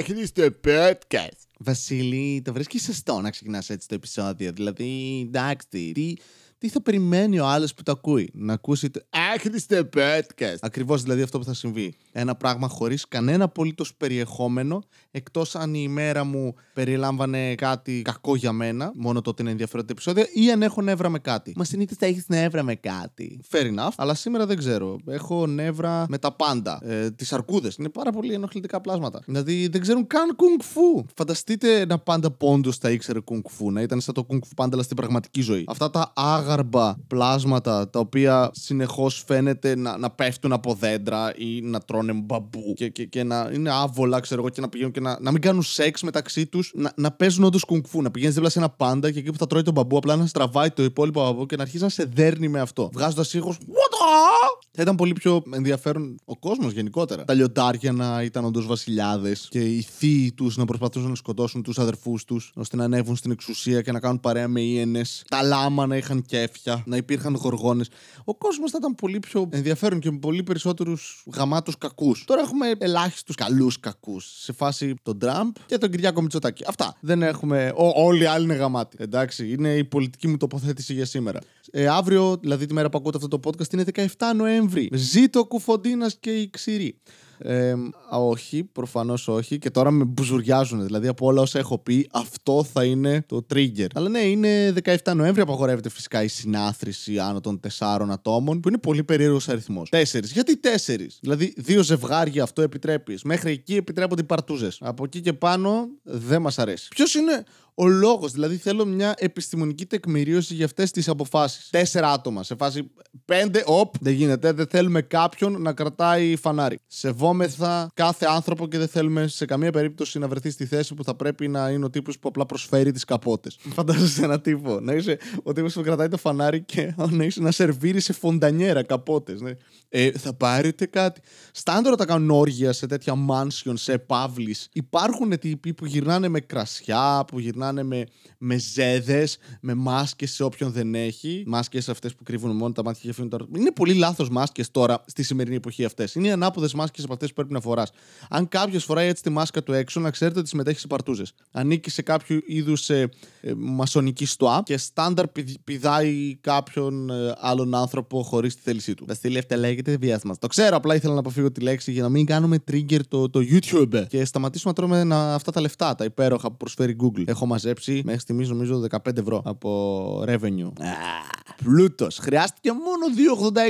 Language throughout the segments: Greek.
άχρηστο podcast. Βασίλη, το βρίσκεις σωστό να ξεκινάς έτσι το επεισόδιο. Δηλαδή, εντάξει, τι, τι θα περιμένει ο άλλος που το ακούει; Να ακούσει το Άχρηστο podcast. Ακριβώς δηλαδή αυτό που θα συμβεί. Ένα πράγμα χωρίς κανένα απολύτως περιεχόμενο, εκτός αν η ημέρα μου περιλάμβανε κάτι κακό για μένα, μόνο τότε είναι ενδιαφέρον το επεισόδιο, ή αν έχω νεύρα με κάτι. Μα συνήθως θα έχεις νεύρα με κάτι. Fair enough, αλλά σήμερα δεν ξέρω. Έχω νεύρα με τα πάντα. Ε, Τις αρκούδες. Είναι πάρα πολύ ενοχλητικά πλάσματα. Δηλαδή δεν ξέρουν καν κουνγκ φου. Φανταστείτε ένα πάντα πόντος θα ήξερε κουνγκ φου, να ήταν σαν το κουνγκ φου πάντα αλλά στην πραγματική ζωή. Αυτά τα άγαρμπα πλάσματα τα οποία συνεχώς φαίνεται να, να πέφτουν από δέντρα ή να τρώνε μπαμπού και, και, και να είναι άβολα, ξέρω εγώ, και να πηγαίνουν και να, να μην κάνουν σεξ μεταξύ τους, να, να παίζουν όντως κουνγκφού. Να πηγαίνεις δίπλα σε ένα πάντα και εκεί που θα τρώει τον μπαμπού, απλά να στραβάει το υπόλοιπο μπαμπού και να αρχίζει να σε δέρνει με αυτό. Βγάζοντας ήχο. Θα ήταν πολύ πιο ενδιαφέρον ο κόσμος γενικότερα. Τα λιοντάρια να ήταν όντως βασιλιάδες και οι θείοι τους να προσπαθούσαν να σκοτώσουν τους αδερφούς τους ώστε να ανέβουν στην εξουσία και να κάνουν παρέα με ίενε. Τα λάμα να είχαν κέφια, να υπήρχαν γοργόνες. Ο κόσμος θα ήταν πολύ πιο ενδιαφέρον και με πολύ περισσότερους γαμάτους κακούς. Τώρα έχουμε ελάχιστους καλούς κακούς. Σε φάση τον Τραμπ και τον Κυριάκο Μητσοτάκη. Αυτά. Δεν έχουμε. Ο, όλοι οι άλλοι είναι γαμάτοι. Εντάξει, είναι η πολιτική μου τοποθέτηση για σήμερα. Ε, αύριο, δηλαδή τη μέρα που ακούτε αυτό το podcast, είναι 17 Νοέμβρη. Ζήτω ο Κουφοντίνας και η Ξηρή. Ε, α, όχι, προφανώς όχι. Και τώρα με μπουζουριάζουν. Δηλαδή από όλα όσα έχω πει, αυτό θα είναι το trigger. Αλλά ναι, είναι 17 Νοέμβρη. Απαγορεύεται φυσικά η συνάθρηση άνω των 4 ατόμων, που είναι πολύ περίεργος αριθμός. 4. Γιατί 4? Δηλαδή, δύο ζευγάρια αυτό επιτρέπεις. Μέχρι εκεί επιτρέπονται οι παρτούζες. Από εκεί και πάνω δεν μας αρέσει. Ποιος είναι ο λόγος. Δηλαδή, θέλω μια επιστημονική τεκμηρίωση για αυτές τις αποφάσεις. Τέσσερα άτομα. Σε φάση πέντε, οπ, δεν γίνεται. Δεν θέλουμε κάποιον να κρατάει φανάρι. Σεβόμεθα κάθε άνθρωπο και δεν θέλουμε σε καμία περίπτωση να βρεθεί στη θέση που θα πρέπει να είναι ο τύπος που απλά προσφέρει τις καπότες. Φαντάζεσαι ένα τύπο. Να είσαι ο τύπος που κρατάει το φανάρι και να είσαι να σερβίρει σε φοντανιέρα καπότες. Ναι. Ε, θα πάρετε κάτι. Στάντορα τα κάνουν όργια σε τέτοια mansion, σε παύλης. Υπάρχουν τύποι που γυρνάνε με κρασιά, που γυρνάνε με, με ζέδες, με μάσκες σε όποιον δεν έχει. Μάσκες αυτές που κρύβουν μόνο τα μάτια και αφήνουν τα. Είναι πολύ λάθος μάσκες τώρα στη σημερινή εποχή αυτές. Είναι οι ανάποδες μάσκες από αυτές που πρέπει να φοράς. Αν κάποιος φοράει έτσι τη μάσκα του έξω, να ξέρετε ότι συμμετέχει σε παρτούζες. Ανήκει σε κάποιο είδους ε, ε, μασονική στοά και στάνταρ πηδ- πηδάει κάποιον ε, άλλον άνθρωπο χωρίς τη θέλησή του. Τα στείλει αυτά λέγεται βιάσμα. Το ξέρω, απλά ήθελα να αποφύγω τη λέξη για να μην κάνουμε trigger το, το YouTube και σταματήσουμε να τρώμε να, αυτά τα λεφτά, τα υπέροχα που προσφέρει Google. Έχω μαζέψει μέχρι στιγμής νομίζω 15 ευρώ από revenue. Πλούτος. Χρειάστηκε μόνο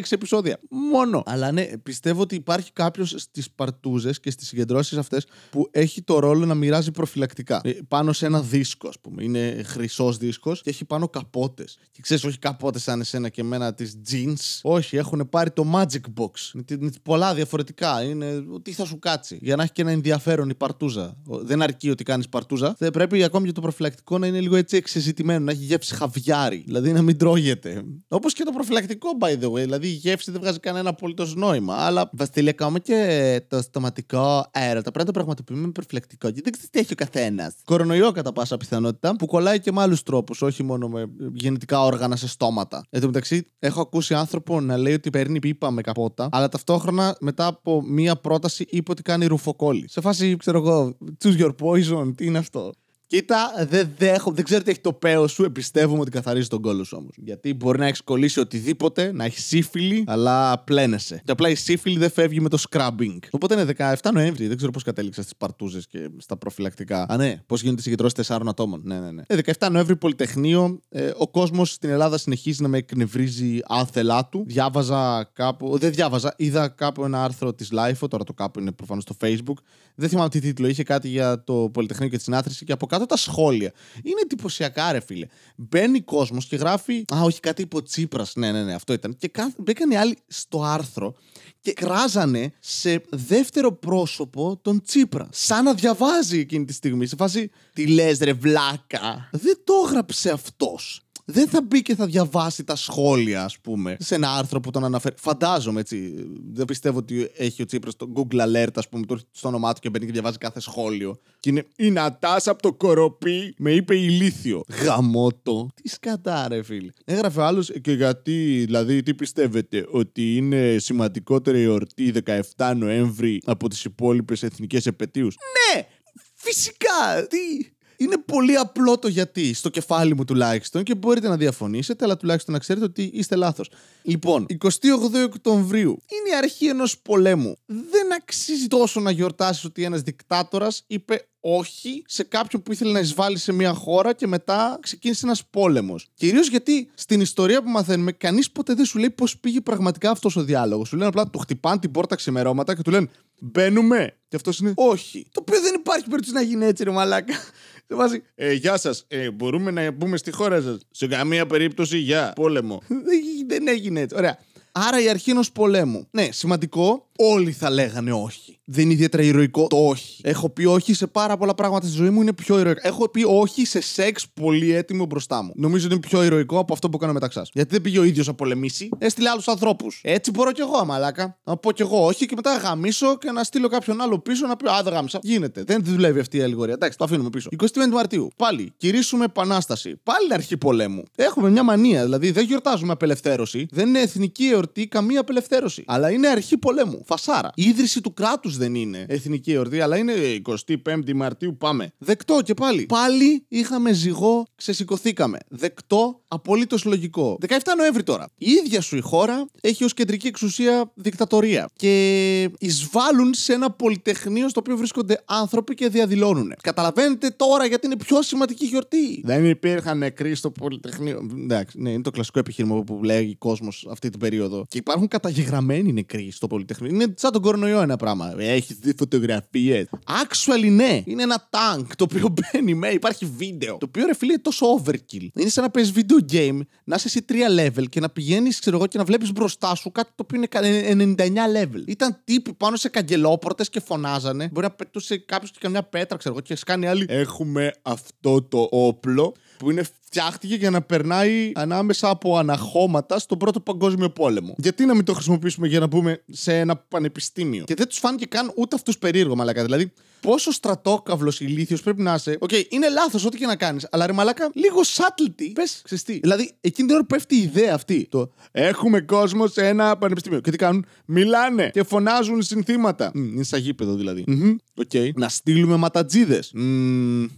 2,86 επεισόδια. Μόνο. Αλλά ναι, πιστεύω ότι υπάρχει κάποιος στις παρτούζες και στις συγκεντρώσεις αυτές που έχει το ρόλο να μοιράζει προφυλακτικά. Ε, πάνω σε ένα δίσκο, ας πούμε. Είναι χρυσός δίσκος και έχει πάνω καπότες. Και ξέρεις, όχι καπότες σαν εσένα και εμένα τη jeans. Όχι, έχουν πάρει το Magic Box. Είναι τι- είναι πολλά διαφορετικά. Είναι τι θα σου κάτσει. Για να έχει και ένα ενδιαφέρον η παρτούζα. Ο- Δεν αρκεί ότι κάνεις παρτούζα. Δεν πρέπει ακόμη και το προφυλακτικό να είναι λίγο έτσι εξεζητημένο, να έχει γεύση χαβιάρι. Δηλαδή να μην τρώγεται. Όπως και το προφυλακτικό, by the way. Δηλαδή η γεύση δεν βγάζει κανένα απολύτως νόημα. Αλλά Βασίλη, ακόμα και το στοματικό αέρατα πρέπει να το πραγματοποιούμε με προφυλακτικό. Γιατί δεν ξέρεις τι έχει ο καθένας. Κορονοϊό κατά πάσα πιθανότητα που κολλάει και με άλλους τρόπους, όχι μόνο με γενετικά όργανα σε στόματα. Εν τω μεταξύ, έχω ακούσει άνθρωπο να λέει ότι παίρνει πίπα με καπότα, αλλά ταυτόχρονα μετά από μία πρόταση είπε ότι κάνει ρουφοκόλλη. Σε φάση, ξέρω εγώ, choose your poison, τι είναι αυτό; Κοίτα, δεν, δέχω, δεν ξέρω τι έχει το παίο σου. Εμπιστεύομαι ότι καθαρίζει τον κόλλο σου όμως. Γιατί μπορεί να έχεις κολλήσει οτιδήποτε, να έχεις σύφυλλη, αλλά πλένεσαι. Και απλά η σύφυλλη δεν φεύγει με το scrubbing. Οπότε είναι 17 Νοέμβρη. Δεν ξέρω πώς κατέληξα στις παρτούζες και στα προφυλακτικά. Α, ναι, πώς γίνονται οι συγκεντρώσεις 4 ατόμων. Ναι, ναι, ναι. Ε, 17 Νοέμβρη, Πολυτεχνείο. Ε, ο κόσμος στην Ελλάδα συνεχίζει να με εκνευρίζει άθελά του. Διάβαζα κάπου. Δεν διάβαζα. Είδα κάπου ένα άρθρο της Lifeo. Τώρα το κάπου είναι προφανώς στο Facebook. Δεν θυμάμαι τι τίτλο είχε κάτι για το Πολυτεχνείο και τη συνάθρηση και από κάτω τα σχόλια. Είναι εντυπωσιακά, ρε φίλε. Μπαίνει κόσμος και γράφει. Α, όχι, κάτι υπό Τσίπρας. Ναι, ναι, ναι, αυτό ήταν. Και κα... μπήκαν οι άλλοι στο άρθρο και κράζανε σε δεύτερο πρόσωπο τον Τσίπρα. Σαν να διαβάζει εκείνη τη στιγμή. Σε φάση, τι λες, ρε βλάκα. Δεν το έγραψε αυτός. Δεν θα μπει και θα διαβάσει τα σχόλια, ας πούμε, σε ένα άρθρο που τον αναφέρει. Φαντάζομαι έτσι. Δεν πιστεύω ότι έχει ο Τσίπρας το Google Alert, ας πούμε, το στο όνομά του και μπαίνει και διαβάζει κάθε σχόλιο. Και είναι η Νατάσα από το κοροπή με είπε ηλίθιο. Γαμότο. Τι σκατά, ρε φίλε. Έγραφε άλλος και γιατί, δηλαδή, τι πιστεύετε, ότι είναι σημαντικότερη η εορτή 17 Νοέμβρη από τις υπόλοιπες εθνικές επαιτίους; Ναι! Φυσικά! Τι. Είναι πολύ απλό το γιατί, στο κεφάλι μου τουλάχιστον, και μπορείτε να διαφωνήσετε, αλλά τουλάχιστον να ξέρετε ότι είστε λάθος. Λοιπόν, 28 Οκτωβρίου είναι η αρχή ενός πολέμου. Δεν αξίζει τόσο να γιορτάσεις ότι ένας δικτάτορας είπε όχι σε κάποιον που ήθελε να εισβάλλει σε μια χώρα και μετά ξεκίνησε ένας πόλεμος. Κυρίως γιατί στην ιστορία που μαθαίνουμε, κανείς ποτέ δεν σου λέει πώς πήγε πραγματικά αυτός ο διάλογος. Σου λένε απλά του χτυπάνε την πόρτα ξημερώματα και του λένε Μπαίνουμε. Και αυτός είναι Όχι. Το οποίο δεν υπάρχει περίπτωση να γίνει έτσι, ρε Μαλάκα. Σε βάζει. Ε, γεια σας. Ε, μπορούμε να μπούμε στη χώρα σας. Σε καμία περίπτωση για πόλεμο. Δεν- δεν έγινε έτσι. Ωραία. Άρα η αρχή ενός πολέμου. Ναι, σημαντικό. Όλοι θα λέγανε όχι. Δεν είναι ιδιαίτερα ηρωικό το όχι. Έχω πει όχι σε πάρα πολλά πράγματα στη ζωή μου, είναι πιο ηρωικό. Έχω πει όχι σε σεξ πολύ έτοιμο μπροστά μου. Νομίζω ότι είναι πιο ηρωικό από αυτό που έκανα μεταξά. Γιατί δεν πήγε ο ίδιος να πολεμήσει, έστειλε άλλους ανθρώπους. Έτσι μπορώ κι εγώ, μαλάκα. Να πω κι εγώ όχι και μετά να γαμίσω και να στείλω κάποιον άλλο πίσω να πει Α, δεν γάμισα. Γίνεται. Δεν δουλεύει αυτή η αλληγορία. Εντάξει, το αφήνουμε πίσω. 25 Μαρτίου. Πάλι. Κηρύσουμε επανάσταση. Πάλι είναι αρχή πολέμου. Έχουμε μια μανία. Δηλαδή δεν γιορτάζουμε απελευθέρωση. Δεν είναι εθνική εορτή καμία απελευθέρωση. Αλλά είναι αρχή πολέμου. Φασάρα. Η ίδρυση του κράτους δεν είναι εθνική εορτή, αλλά είναι 25η Μαρτίου πάμε. Δεκτό και πάλι. Πάλι είχαμε ζυγό, ξεσηκωθήκαμε. Δεκτό, απολύτως λογικό. 17 Νοέμβρη τώρα. Η ίδια σου η χώρα έχει ως κεντρική εξουσία δικτατορία. Και εισβάλλουν σε ένα πολυτεχνείο στο οποίο βρίσκονται άνθρωποι και διαδηλώνουν. Καταλαβαίνετε τώρα γιατί είναι πιο σημαντική γιορτή. Δεν υπήρχαν νεκροί στο Πολυτεχνείο. Εντάξει, ναι, είναι το κλασικό επιχείρημα που λέγει ο κόσμος αυτή την περίοδο. Και υπάρχουν καταγεγραμμένοι νεκροί στο Πολυτεχνείο. Είναι σαν τον κορονοϊό ένα πράγμα. Έχεις δει φωτογραφίες. Actually, ναι. Είναι ένα tank το οποίο μπαίνει με, υπάρχει βίντεο. Το οποίο ρε φίλε είναι τόσο overkill. Είναι σαν να παίζεις video game, να είσαι εσύ 3 level και να πηγαίνεις, ξέρω εγώ, και να βλέπεις μπροστά σου κάτι το οποίο είναι κα- 99 level. Ήταν τύποι πάνω σε καγκελόπορτες και φωνάζανε. Μπορεί να πετούσε κάποιος και καμιά πέτρα, ξέρω εγώ, και σκάνε άλλοι. Έχουμε αυτό το όπλο που είναι φτιάχτηκε για να περνάει ανάμεσα από αναχώματα στον πρώτο παγκόσμιο πόλεμο. Γιατί να μην το χρησιμοποιήσουμε για να μπούμε σε ένα πανεπιστήμιο; Και δεν τους φάνηκε καν ούτε αυτούς περίεργο, μαλάκα. Δηλαδή, πόσο στρατόκαυλος ηλίθιος πρέπει να είσαι. Οκ, είναι λάθος ό,τι και να κάνεις. Αλλά ρε μαλάκα, λίγο subtlety. Πες, ξεστή. Δηλαδή, εκείνη την ώρα που πέφτει η ιδέα αυτή. Το Έχουμε κόσμο σε ένα πανεπιστήμιο. και τι κάνουν. Μιλάνε και φωνάζουν συνθήματα. Μμ, είναι σαν γήπεδο δηλαδή. Μμμ, Οκ. Να στείλουμε ματατζίδες.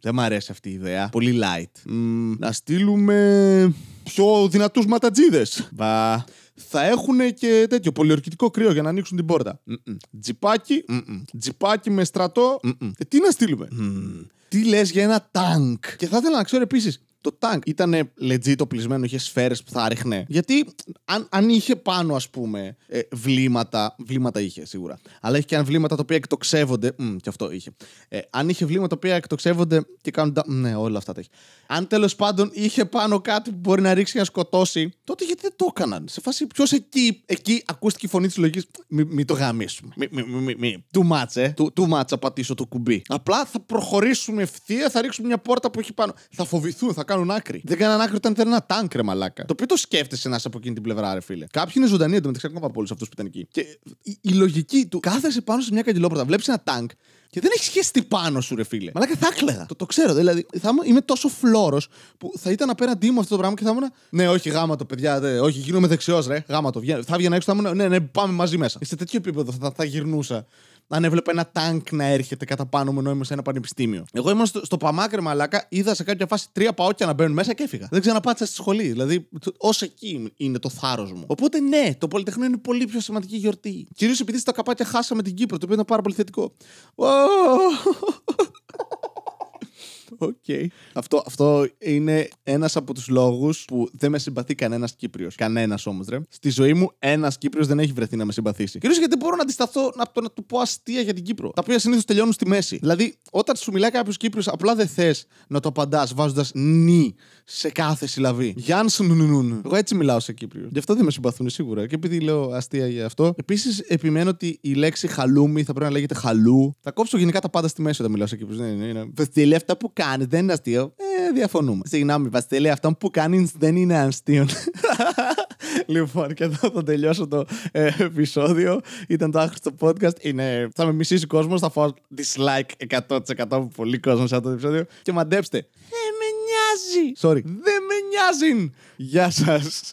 Δεν μ' αρέσει αυτή η ιδέα. Πολύ light. Μμ, να στείλουμε πιο δυνατούς ματατζίδες. Μπα. Θα έχουν και τέτοιο πολιορκητικό κρύο για να ανοίξουν την πόρτα. Μμμ. Τζιπάκι. Μμμ. Τζιπάκι με στρατό. Μμμ. Ε, τι να στείλουμε; Μμμ. Τι λες για ένα τάγκ. Και θα ήθελα να ξέρω επίσης. Το τάγκ ήταν legit οπλισμένο, είχε σφαίρες που θα ρίχνε. Γιατί αν, αν είχε πάνω, ας πούμε, ε, βλήματα. Βλήματα είχε σίγουρα. Αλλά είχε και αν βλήματα τα οποία εκτοξεύονται. Μ, και αυτό είχε. Ε, αν είχε βλήματα τα οποία εκτοξεύονται και κάνουν. τα- Ναι, όλα αυτά τα έχει. Αν τέλος πάντων είχε πάνω κάτι που μπορεί να ρίξει και να σκοτώσει, τότε γιατί δεν το έκαναν; Σε φάση ποιος εκεί, εκεί ακούστηκε η φωνή της λογικής. Μην μη το γαμίσουμε. Μη, μη, μη, μη, μη. Too much, ε. Too, too much θα πατήσω το κουμπί. Απλά θα προχωρήσουμε ευθεία, θα ρίξουμε μια πόρτα που έχει πάνω. Θα φοβηθούν, θα κάνουν άκρη. Δεν κάναν άκρη όταν ήταν ένα τάγκ, ρε μαλάκα. Το οποίο το σκέφτεσαι να είσαι από εκείνη την πλευρά, ρε φίλε. Κάποιοι είναι ζωντανοί εντωμεταξύ ακόμα από όλους αυτούς που ήταν εκεί. Και η, η λογική του κάθεσαι πάνω σε μια καγκελόπορτα, βλέπεις ένα τάγκ και δεν έχει σχέση τι πάνω σου, ρε φίλε. Μαλάκα θα έκλαιγα. Το, το ξέρω. Δηλαδή, θα ήμουν- είμαι τόσο φλόρο που θα ήταν απέναντί μου αυτό το πράγμα και θα ήμουν. Ναι, όχι, γάμα το, παιδιά. Δε, όχι, γίνομαι δεξιός, ρε. Γάμα το. Βγα- Θα βγαίνα έξω, θα ήμουν. Ναι, ναι, πάμε μαζί μέσα. Σε τέτοιο επίπεδο θα, θα γυρνούσα. Αν έβλεπα ένα τάγκ να έρχεται κατά πάνω μου ενώ είμαι σε ένα πανεπιστήμιο. Εγώ ήμουν στο, στο Παμάκρε Μαλάκα, είδα σε κάποια φάση τρία παόκια να μπαίνουν μέσα και έφυγα. Δεν ξαναπάτησα στη σχολή. Δηλαδή, ως εκεί είναι το θάρρος μου. Οπότε ναι, το Πολυτεχνείο είναι πολύ πιο σημαντική γιορτή. Κυρίως επειδή στα καπάκια χάσαμε την Κύπρο, το οποίο ήταν πάρα πολύ θετικό. Ω! Οκ. Αυτό, αυτό είναι ένας από τους λόγους που δεν με συμπαθεί κανένας Κύπριος. Κανένας όμως, ρε. Στη ζωή μου, ένας Κύπριος δεν έχει βρεθεί να με συμπαθήσει. Κυρίως γιατί μπορώ να αντισταθώ να, το, να του πω αστεία για την Κύπρο. Τα οποία συνήθως τελειώνουν στη μέση. Δηλαδή, όταν σου μιλάει κάποιος Κύπριος, απλά δεν θες να το απαντάς βάζοντας νι σε κάθε συλλαβή. Γιάννσουν Εγώ έτσι μιλάω σε Κύπριο. Γι' αυτό δεν με συμπαθούν σίγουρα. Και επειδή λέω αστεία για αυτό. Επίσης, επιμένω ότι η λέξη χαλούμι θα πρέπει να λέγεται χαλού. Θα κόψω γενικά τα πάντα στη μέση όταν μιλάω σε Κύπριου. Ναι, ναι, ναι. Βασίλη, αυτό που κάνει δεν είναι αστείο. Ε, διαφωνούμε. Συγγνώμη, Βασίλη, αυτό που κάνει δεν είναι αστείο. λοιπόν, και εδώ θα τελειώσω το ε, επεισόδιο. Ήταν το άχρηστο podcast. Είναι... Θα με μισήσει ο κόσμος. Θα φάω dislike 100% από πολύ κόσμο σε αυτό το επεισόδιο. Και μαντέψτε. Δεν με νοιάζει. Sorry. Δεν με νοιάζει. Γεια σας.